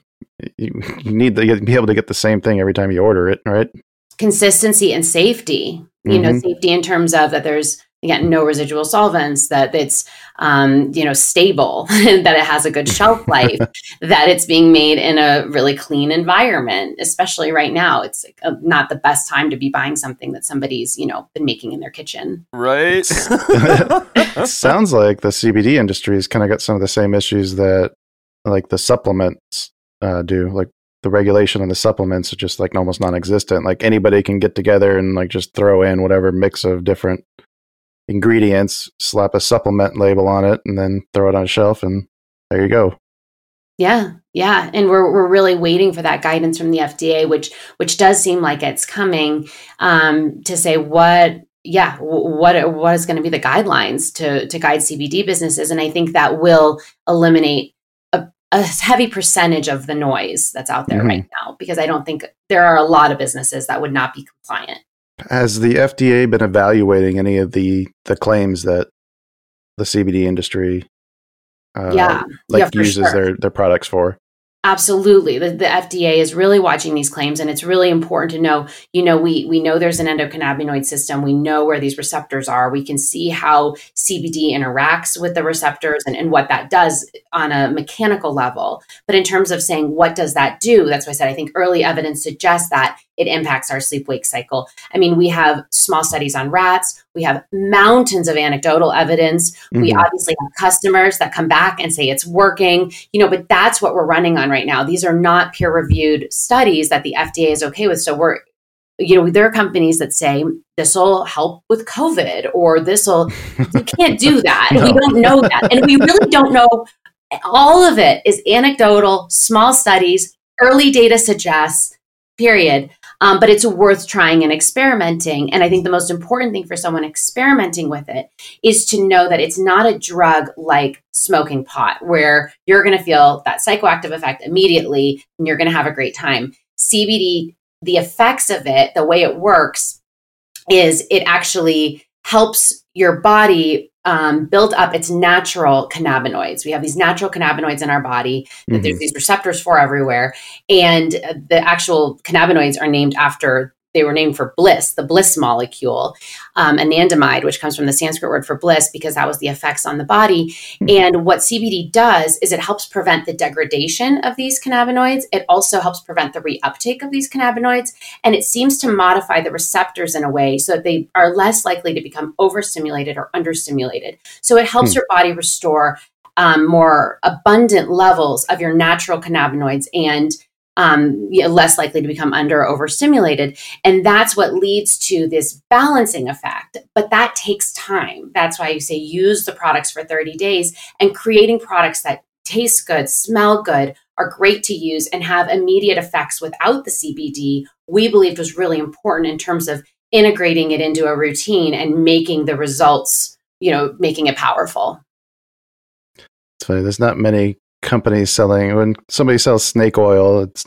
You, you need to be able to get the same thing every time you order it, right? Consistency and safety. You mm-hmm. know, safety in terms of that there's again no residual solvents that it's um, you know stable that it has a good shelf life that it's being made in a really clean environment especially right now it's uh, not the best time to be buying something that somebody's you know been making in their kitchen right sounds like the cbd industry has kind of got some of the same issues that like the supplements uh, do like the regulation of the supplements is just like almost non-existent like anybody can get together and like just throw in whatever mix of different ingredients, slap a supplement label on it, and then throw it on a shelf, and there you go. Yeah, yeah, and we're we're really waiting for that guidance from the FDA, which which does seem like it's coming um, to say what yeah what what is going to be the guidelines to to guide CBD businesses, and I think that will eliminate a, heavy percentage of the noise that's out there mm-hmm. right now because I don't think there are a lot of businesses that would not be compliant. Has the FDA been evaluating any of the the claims that the CBD industry, uh, yeah, like yeah, uses sure. their their products for? Absolutely. The, the, FDA is really watching these claims and it's really important to know, you know, we we know there's an endocannabinoid system. We know where these receptors are. We can see how CBD interacts with the receptors and, and what that does on a mechanical level. But in terms of saying what does that do, that's why I said I think early evidence suggests that it impacts our sleep wake cycle. I mean, we have small studies on rats, we have mountains of anecdotal evidence. Mm-hmm. We obviously have customers that come back and say it's working, you know, but that's what we're running on right now. These are not peer reviewed studies that the FDA is okay with. So we're you know, there are companies that say this will help with COVID or this will, you can't do that. no. We don't know that. And we really don't know. All of it is anecdotal, small studies, early data suggests, period. Um, but it's worth trying and experimenting. And I think the most important thing for someone experimenting with it is to know that it's not a drug like smoking pot, where you're going to feel that psychoactive effect immediately and you're going to have a great time. CBD, the effects of it, the way it works is it actually helps your body um, build up its natural cannabinoids. We have these natural cannabinoids in our body that mm-hmm. there's these receptors for everywhere. And the actual cannabinoids are named after they were named for bliss, the bliss molecule, um, anandamide, which comes from the Sanskrit word for bliss, because that was the effects on the body. Mm-hmm. And what CBD does is it helps prevent the degradation of these cannabinoids. It also helps prevent the reuptake of these cannabinoids. And it seems to modify the receptors in a way so that they are less likely to become overstimulated or understimulated. So it helps mm-hmm. your body restore um, more abundant levels of your natural cannabinoids and um, less likely to become under or overstimulated. And that's what leads to this balancing effect. But that takes time. That's why you say use the products for 30 days and creating products that taste good, smell good, are great to use, and have immediate effects without the CBD, we believed was really important in terms of integrating it into a routine and making the results, you know, making it powerful. It's funny. There's not many companies selling when somebody sells snake oil it's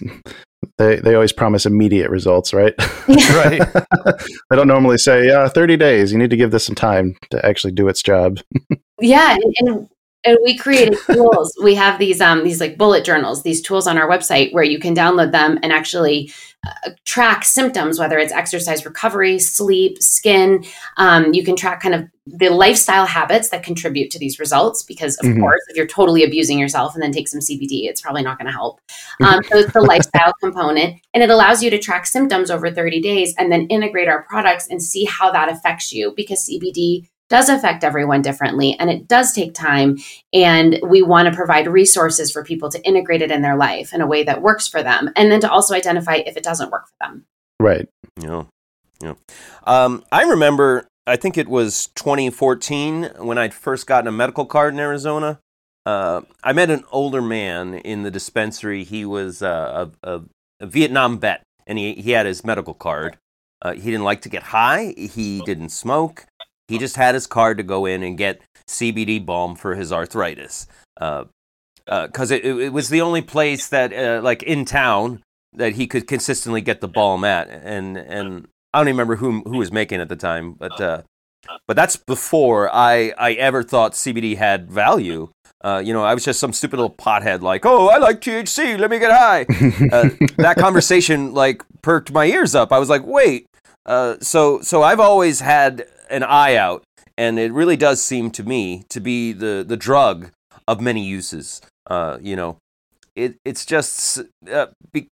they they always promise immediate results right? Right. They don't normally say yeah 30 days you need to give this some time to actually do its job. Yeah and, and, and we created tools. We have these um these like bullet journals these tools on our website where you can download them and actually track symptoms, whether it's exercise recovery, sleep, skin. Um, you can track kind of the lifestyle habits that contribute to these results because, of mm-hmm. course, if you're totally abusing yourself and then take some CBD, it's probably not going to help. Um, so it's the lifestyle component, and it allows you to track symptoms over 30 days and then integrate our products and see how that affects you because CBD does affect everyone differently and it does take time. And we want to provide resources for people to integrate it in their life in a way that works for them. And then to also identify if it doesn't work for them. Right. Yeah. Yeah. Um, I remember, I think it was 2014 when I'd first gotten a medical card in Arizona. Uh, I met an older man in the dispensary. He was uh, a, a, a Vietnam vet, and he, he had his medical card. Uh, he didn't like to get high. He didn't smoke. He just had his card to go in and get CBD balm for his arthritis. Because uh, it, it was the only place that, uh, like in town, that he could consistently get the balm at. And and I don't even remember who who was making it at the time, but uh, but that's before I I ever thought CBD had value. Uh, you know, I was just some stupid little pothead, like, oh, I like THC, let me get high. Uh, that conversation like perked my ears up. I was like, wait. Uh, so so I've always had an eye out, and it really does seem to me to be the the drug of many uses. Uh, you know, it it's just uh, be,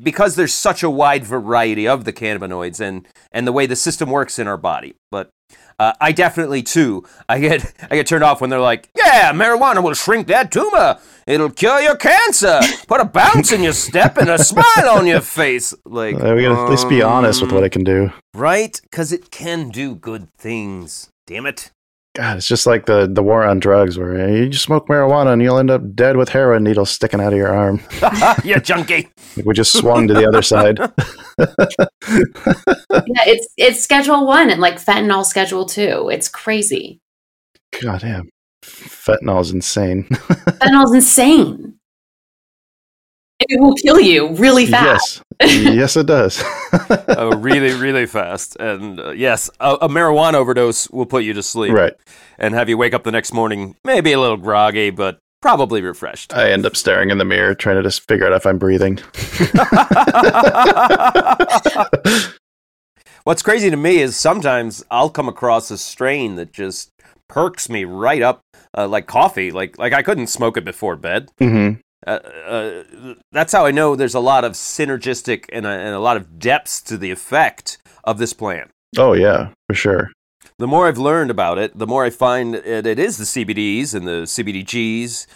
because there's such a wide variety of the cannabinoids and and the way the system works in our body. But uh, I definitely too. I get I get turned off when they're like, "Yeah, marijuana will shrink that tumor. It'll cure your cancer. Put a bounce in your step and a smile on your face." Like Uh, we gotta at least be honest with what um, it can do. right? Because it can do good things. Damn it. God, it's just like the, the war on drugs where uh, you just smoke marijuana and you'll end up dead with heroin needles sticking out of your arm. you junkie. Like we just swung to the other side. Yeah, it's it's schedule one and like fentanyl schedule two. It's crazy. God damn. Fentanyl is insane. Fentanyl's insane. It will kill you really fast. Yes. It does. oh, really, really fast. And uh, yes, a, a marijuana overdose will put you to sleep right. and have you wake up the next morning maybe a little groggy, but probably refreshed. I end up staring in the mirror trying to just figure out if I'm breathing. What's crazy to me is sometimes I'll come across a strain that just perks me right up, uh, like coffee. Like like I couldn't smoke it before bed. hmm Uh, uh, that's how I know there's a lot of synergistic and a, and a lot of depths to the effect of this plant. Oh, yeah, for sure. The more I've learned about it, the more I find it, it is the CBDs and the CBDGs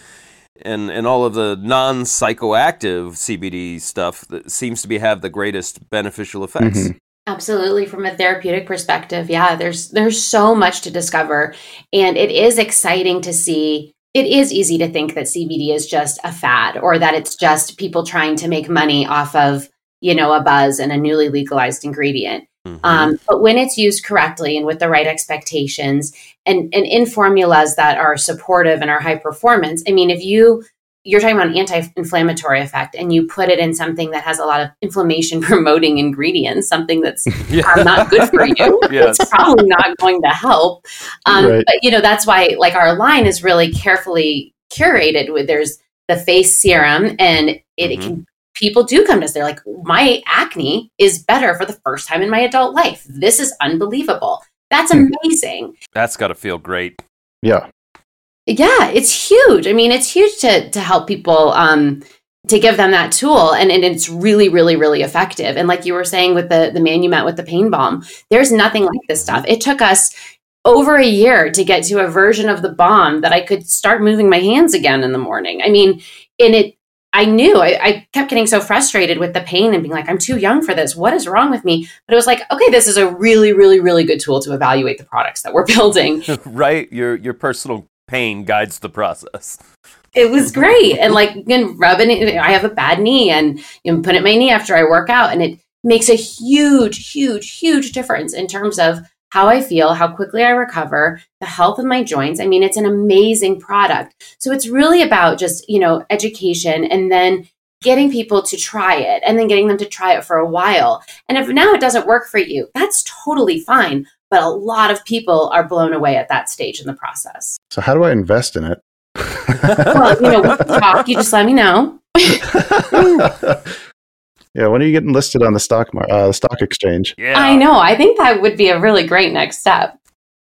and, and all of the non psychoactive CBD stuff that seems to be have the greatest beneficial effects. Mhm. Absolutely from a therapeutic perspective. Yeah, there's there's so much to discover and it is exciting to see it is easy to think that CBD is just a fad or that it's just people trying to make money off of, you know, a buzz and a newly legalized ingredient. Mhm. Um, but when it's used correctly and with the right expectations and, and in formulas that are supportive and are high performance, I mean, if you you're talking about an anti-inflammatory effect and you put it in something that has a lot of inflammation promoting ingredients, something that's Yeah. are not good for you, Yes. it's probably not going to help. Um, Right. But you know, that's why like our line is really carefully curated. With there's the face serum, and it, it Mhm. can. People do come to us. They're like, my acne is better for the first time in my adult life. This is unbelievable. That's Hmm. amazing. That's got to feel great. Yeah. Yeah, it's huge. I mean, it's huge to to help people um to give them that tool and, and it's really really really effective. And like you were saying with the the man you met with the pain balm there's nothing like this stuff. It took us over a year to get to a version of the balm that I could start moving my hands again in the morning. I mean, and it I knew I, I kept getting so frustrated with the pain and being like, I'm too young for this. What is wrong with me? But it was like, okay, this is a really, really, really good tool to evaluate the products that we're building. right? Your your personal pain guides the process. it was great. And like you rubbing it i have a bad knee and you put it in my knee after i work out and it makes a huge huge huge difference in terms of how i feel how quickly i recover the health of my joints. I mean it's an amazing product. So it's really about just you know education and then getting people to try it and then getting them to try it for a while. And if now it doesn't work for you that's totally fine but a lot of people are blown away at that stage in the process So how do I invest in it? well, you know, we talk. You just let me know. yeah, when are you getting listed on the stock mar- uh, the stock exchange? Yeah. I know. I think that would be a really great next step.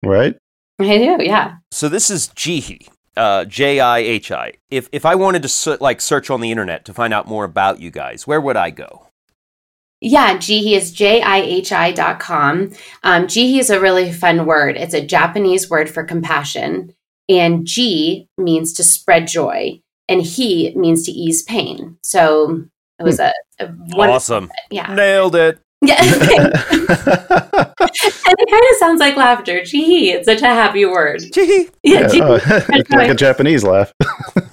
Right? I do. Yeah. So this is Jihi, uh, J I H I. If if I wanted to se- like search on the internet to find out more about you guys, where would I go? Yeah, Jihi is J I H I dot com. Um, Jihi is a really fun word. It's a Japanese word for compassion. And Ji means to spread joy, and he means to ease pain. So it was a, a one, Awesome. Yeah. Nailed it. Yeah. and it kind of sounds like laughter. Jihi. It's such a happy word. Gee. Yeah, Yeah, jihi. oh, like a Japanese laugh.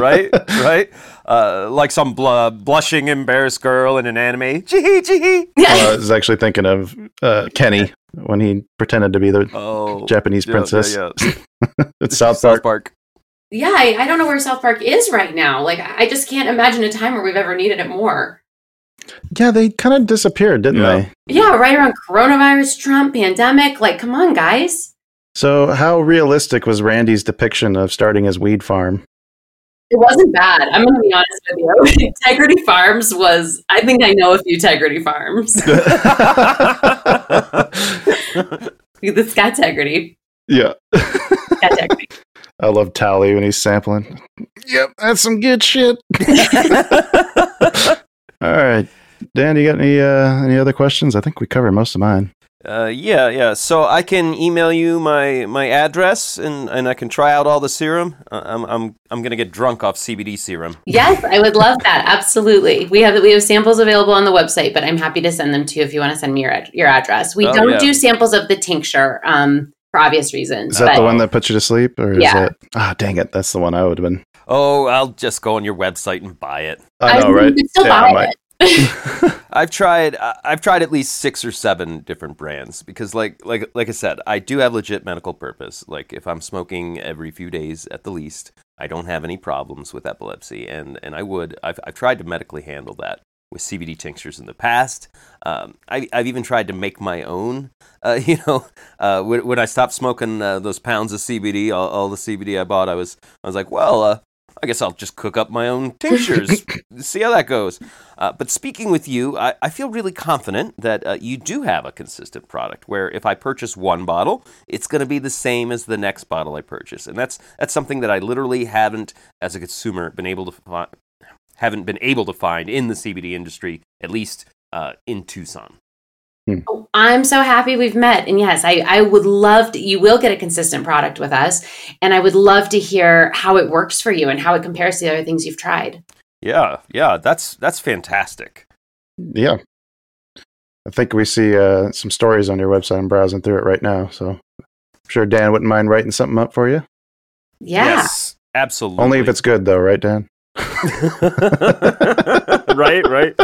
right, right. Uh, like some bl- blushing, embarrassed girl in an anime. Gee, gee. Yeah. Uh, I was actually thinking of uh, Kenny when he pretended to be the Oh, Japanese yeah, princess. Yeah, yeah. It's South Park. Park. Yeah, I, I don't know where South Park is right now. Like, I just can't imagine a time where we've ever needed it more. Yeah, they kind of disappeared, didn't Yeah. they? Yeah, right around coronavirus, Trump, pandemic. Like, come on, guys. So, how realistic was Randy's depiction of starting his weed farm? It wasn't bad. I'm going to be honest with you. Integrity Farms was, I think I know a few Integrity Farms. the got Integrity. yeah. Got Integrity. I love Towelie when he's sampling. Yep, that's some good shit. All right. Dan, you got any uh, any other questions? I think we covered most of mine. Uh, yeah, yeah. So I can email you my my address, and, and I can try out all the serum. Uh, I'm I'm I'm gonna get drunk off CBD serum. Yes, I would love that. Absolutely. We have we have samples available on the website, but I'm happy to send them to you if you want to send me your ad- your address. We Oh, don't yeah. do samples of the tincture um, for obvious reasons. Is that but the one that puts you to sleep, or is Yeah. that? Ah, dang it, that's the one I would have been. Oh, I'll just go on your website and buy it. I know, mean, right? You could still Yeah, buy might. it. I've tried I- I've tried at least six or seven different brands because like like like I said, I do have legit medical purpose. Like if I'm smoking every few days at the least, I don't have any problems with epilepsy and and I would I've I've tried to medically handle that with CBD tinctures in the past. Um, I, I've even tried to make my own. Uh, you know, uh, when, when I stopped smoking uh, those pounds of CBD, all, all the CBD I bought, I was I was like, well, uh, I guess I'll just cook up my own tinctures, see how that goes. Uh, but speaking with you, I, I feel really confident that uh, you do have a consistent product. Where if I purchase one bottle, it's going to be the same as the next bottle I purchase, and that's that's something that I literally haven't, as a consumer, been able to find, haven't been able to find in the CBD industry, at least uh, in Tucson. Oh, I'm so happy we've met. And yes, I, I would love to, you will get a consistent product with us. And I would love to hear how it works for you and how it compares to the other things you've tried. Yeah, yeah, that's that's fantastic. Yeah. I think we see uh, some stories on your website. I'm browsing through it right now, so I'm sure Dan wouldn't mind writing something up for you. Yeah. Yes, absolutely. Only if it's good, though, right, Dan? right, right.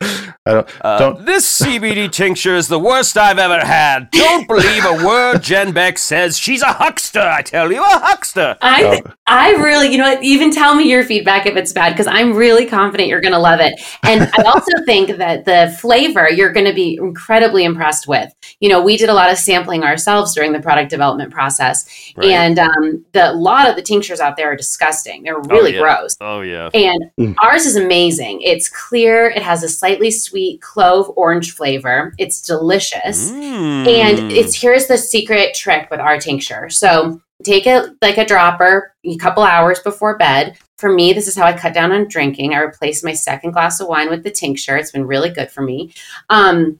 I don't. Uh, Don't- This CBD tincture is the worst I've ever had. Don't believe a word Jen Beck says. She's a huckster, I tell you, a huckster. I, Oh. I really, you know what, even tell me your feedback if it's bad, because I'm really confident you're going to love it. And I also think that the flavor you're going to be incredibly impressed with. You know, we did a lot of sampling ourselves during the product development process. Right. And um, the, a lot of the tinctures out there are disgusting. They're really yeah. gross. Oh, yeah. And Mm. ours is amazing. It's clear. It has a slightly sweet clove orange flavor. It's delicious. Mm. And it's here's the secret trick with our tincture. So take it like a dropper a couple hours before bed. For me, this is how I cut down on drinking. I replace my second glass of wine with the tincture. It's been really good for me. Um,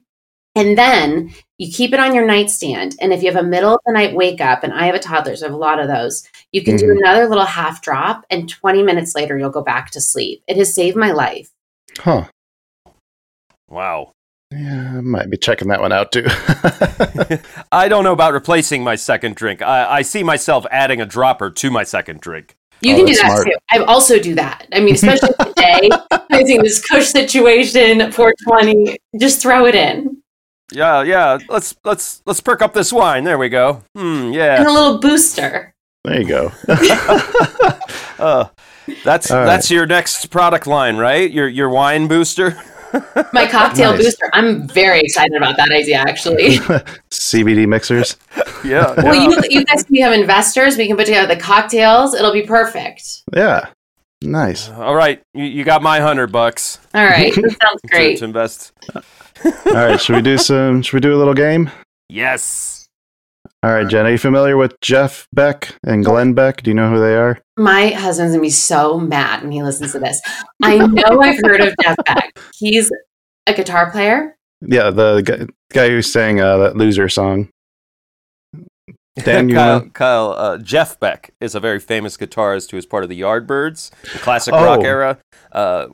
and then you keep it on your nightstand. And if you have a middle of the night wake up, and I have a toddler, so I have a lot of those, you can do Mhm. another little half drop, and 20 minutes later, you'll go back to sleep. It has saved my life. Huh. Wow. Yeah, I might be checking that one out too. I don't know about replacing my second drink. I, I see myself adding a dropper to my second drink. You Oh, can do that smart. too. I also do that. I mean, especially today, facing this Kush situation, 420, just throw it in. Yeah, yeah. Let's let's let's perk up this wine. There we go. Hmm. And Yeah. a little booster. there you go. uh, that's All right. that's your next product line, right? Your your wine booster. My cocktail Nice. booster. I'm very excited about that idea, actually. CBD mixers. Yeah. Well, yeah. you, you guys can become investors. We can put together the cocktails. It'll be perfect. Yeah. Nice. Uh, all right, you, you got my hundred bucks All right. That sounds to, great. to invest. All right, should we do some? Should we do a little game? Yes. All right, Jen, are you familiar with Jeff Beck and Glenn Beck? Do you know who they are? My husband's going to be so mad when he listens to this. I know I've heard of Jeff Beck. He's A guitar player? Yeah, the guy, guy who sang uh, that loser song. Dan, you Kyle, know? Kyle uh, Jeff Beck is a very famous guitarist who is part of the Yardbirds, the classic Oh. rock era. Uh,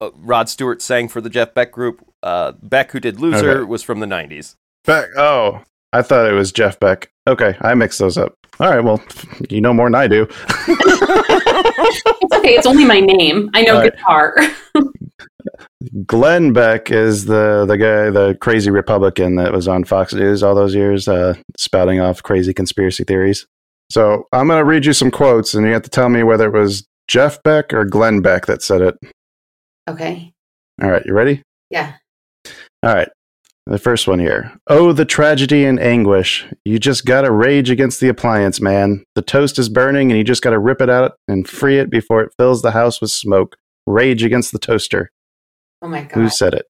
uh, Rod Stewart sang for the Jeff Beck group. Uh, Beck, who did Loser, Okay. was from the 90s. Beck. Oh, I thought it was Jeff Beck. Okay, I mixed those up. All right, well, you know more than I do. It's okay. It's only my name. I know All right. guitar. Glenn Beck is the the guy, the crazy Republican that was on Fox News all those years, uh, spouting off crazy conspiracy theories. So I'm going to read you some quotes, and you have to tell me whether it was Jeff Beck or Glenn Beck that said it. okay. All right, you ready? Yeah. All right. The first one here. Oh, the tragedy and anguish. You just gotta rage against the appliance, man. The toast is burning and you just gotta rip it out and free it before it fills the house with smoke. Rage against the toaster. Oh my god. Who said it?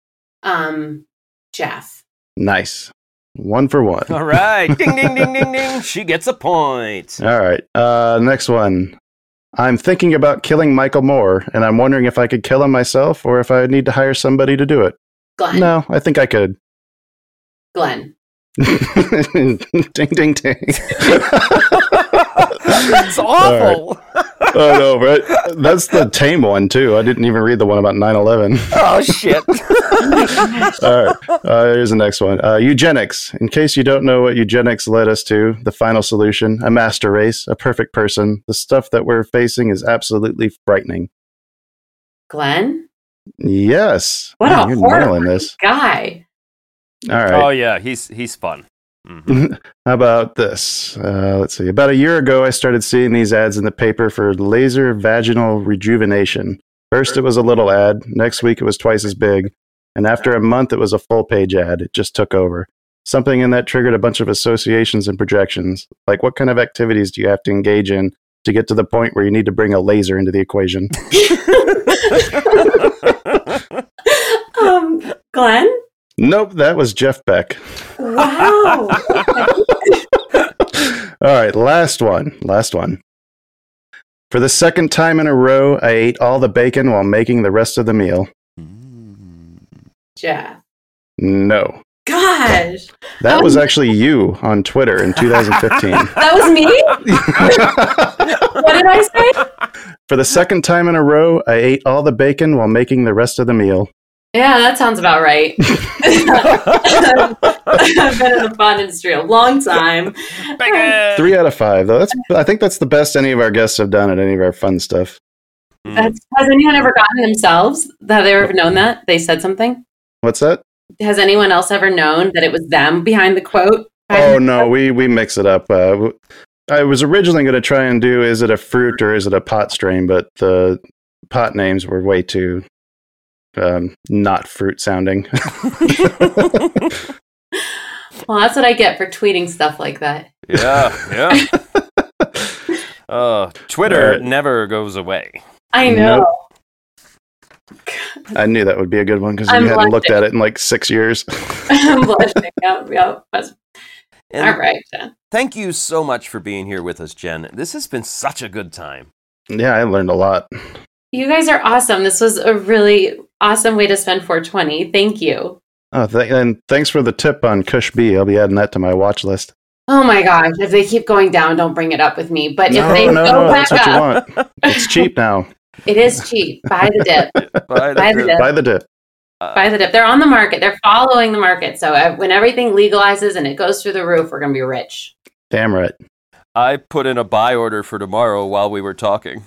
Um, Jeff. Nice. One for one. All right. ding, ding, ding, ding, ding. She gets a point. All right. Uh, next one. I'm thinking about killing Michael Moore, and I'm wondering if I could kill him myself or if I would need to hire somebody to do it. Glenn. No, I think I could. Glenn. ding, ding, ding. that's awful. oh no, right? That's the tame one too. I didn't even read the one about 9/11. Oh, shit. All right, uh, here's the next one. Uh, eugenics. In case you don't know what eugenics led us to, the final solution: a master race, a perfect person. The stuff that we're facing is absolutely frightening. Glenn. Yes. What Man, a you're horrible this. guy. All right. Oh, yeah. He's, he's fun. Mhm. How about this? Uh, let's see. About a year ago, I started seeing these ads in the paper for laser vaginal rejuvenation. First, it was a little ad. Next week, it was twice as big. And after a month, it was a full page ad. It just took over. Something in that triggered a bunch of associations and projections. Like, what kind of activities do you have to engage in to get to the point where you need to bring a laser into the equation? um, Glenn. Nope, that was Jeff Beck. Wow. All right, last one. Last one. For the second time in a row, I ate all the bacon while making the rest of the meal. Jeff. No. Gosh. That oh. was actually you on Twitter in 2015. That was me? what did I say? For the second time in a row, I ate all the bacon while making the rest of the meal. Yeah, that sounds about right. I've been in the fun industry a long time. Three out of five, though. That's I think that's the best any of our guests have done at any of our fun stuff. That's, has anyone ever gotten themselves? Have they ever known that? They said something? What's that? Has anyone else ever known that it was them behind the quote? Oh no, we we mix it up. Uh, w- I was originally going to try and do is it a fruit or is it a pot strain, but the pot names were way too um, not fruit sounding. Well, that's what I get for tweeting stuff like that. yeah, yeah. Uh, Twitter Alright. never goes away. I know. Nope. I knew that would be a good one because I'm you hadn't looked at it in like six years. I'm blushing. Yep, yep. And All right. Jen. Thank you so much for being here with us, Jen. This has been such a good time. yeah, I learned a lot. You guys are awesome. This was a really awesome way to spend 420. Thank you. Oh, th- and thanks for the tip on Kush B. I'll be adding that to my watch list. Oh my gosh. If they keep going down, don't bring it up with me. But if they no, go no, back that's what up, you want. It's cheap now. it is cheap. Buy the dip. Bye, Buy the dip. Buy the dip. Buy the dip. They're on the market. They're following the market. So uh, when everything legalizes and it goes through the roof, we're going to be rich. Damn right. I put in a buy order for tomorrow while we were talking.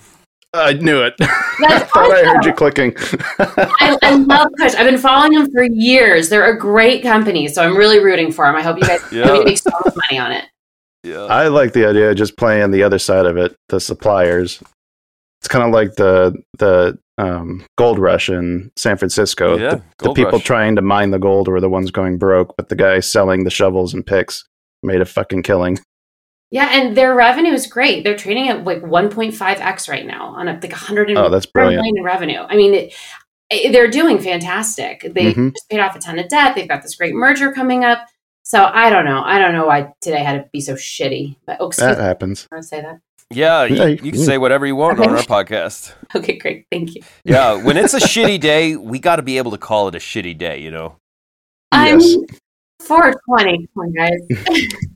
I knew it. I That's thought I heard you clicking. I, I love Kush. I've been following them for years. They're a great company, so I'm really rooting for them. I hope you guys Yeah. hope you make so much money on it. Yeah. I like the idea of just playing the other side of it, the suppliers. It's kind of like the the um, gold rush in San Francisco. Yeah, the, the people rush. trying to mine the gold were the ones going broke, but the guy selling the shovels and picks made a fucking killing. Yeah, and their revenue is great. They're trading at like 1.5x right now on a, like 100 Oh, that's brilliant. million in revenue. I mean, it, it- they're doing fantastic. They Mhm. just paid off a ton of debt. They've got this great merger coming up. So I don't know. I don't know why today had to be so shitty. But oh, That me. happens. I say that. Yeah, you, you can say whatever you want on our podcast. Okay, great. Thank you. Yeah, when it's a shitty day, we got to be able to call it a shitty day, you know? I'm Yes. 420, come on, guys.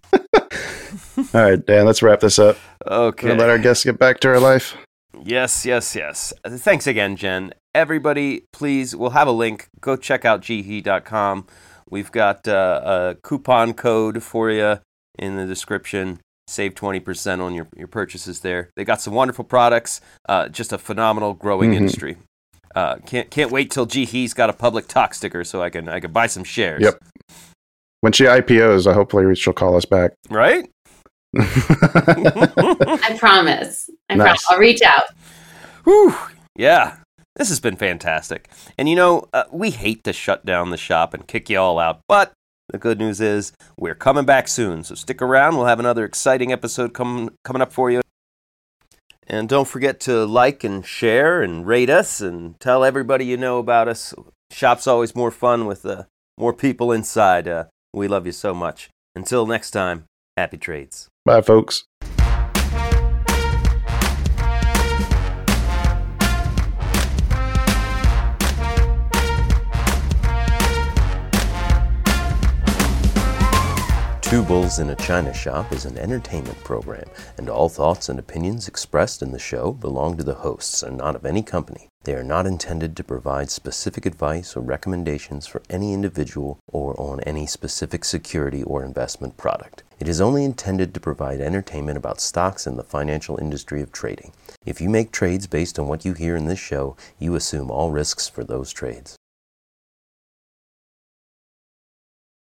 All right, Dan, let's wrap this up. Okay. Let our guests get back to our life. Yes, yes, yes. Thanks again, Jen. Everybody, please, we'll have a link. Go check out jihi.com. We've got uh, a coupon code for you in the description. Save 20% on your, your purchases there. They got some wonderful products, uh, just a phenomenal growing Mhm. industry. Uh, can't can't wait till Jihi's got a public stock ticker so I can I can buy some shares. Yep. When she IPOs, uh, hopefully she'll call us back. Right? I promise. I Nice. promise. I'll reach out. Whew. Yeah. This has been fantastic. And you know, uh, we hate to shut down the shop and kick you all out, but the good news is we're coming back soon. So stick around. We'll have another exciting episode com- coming up for you. And don't forget to like and share and rate us and tell everybody you know about us. Shop's always more fun with uh, more people inside. Uh, we love you so much. Until next time, happy trades. Bye, folks. Two Bulls in a China Shop is an entertainment program, and all thoughts and opinions expressed in the show belong to the hosts and not of any company. They are not intended to provide specific advice or recommendations for any individual or on any specific security or investment product. It is only intended to provide entertainment about stocks and the financial industry of trading. If you make trades based on what you hear in this show, you assume all risks for those trades.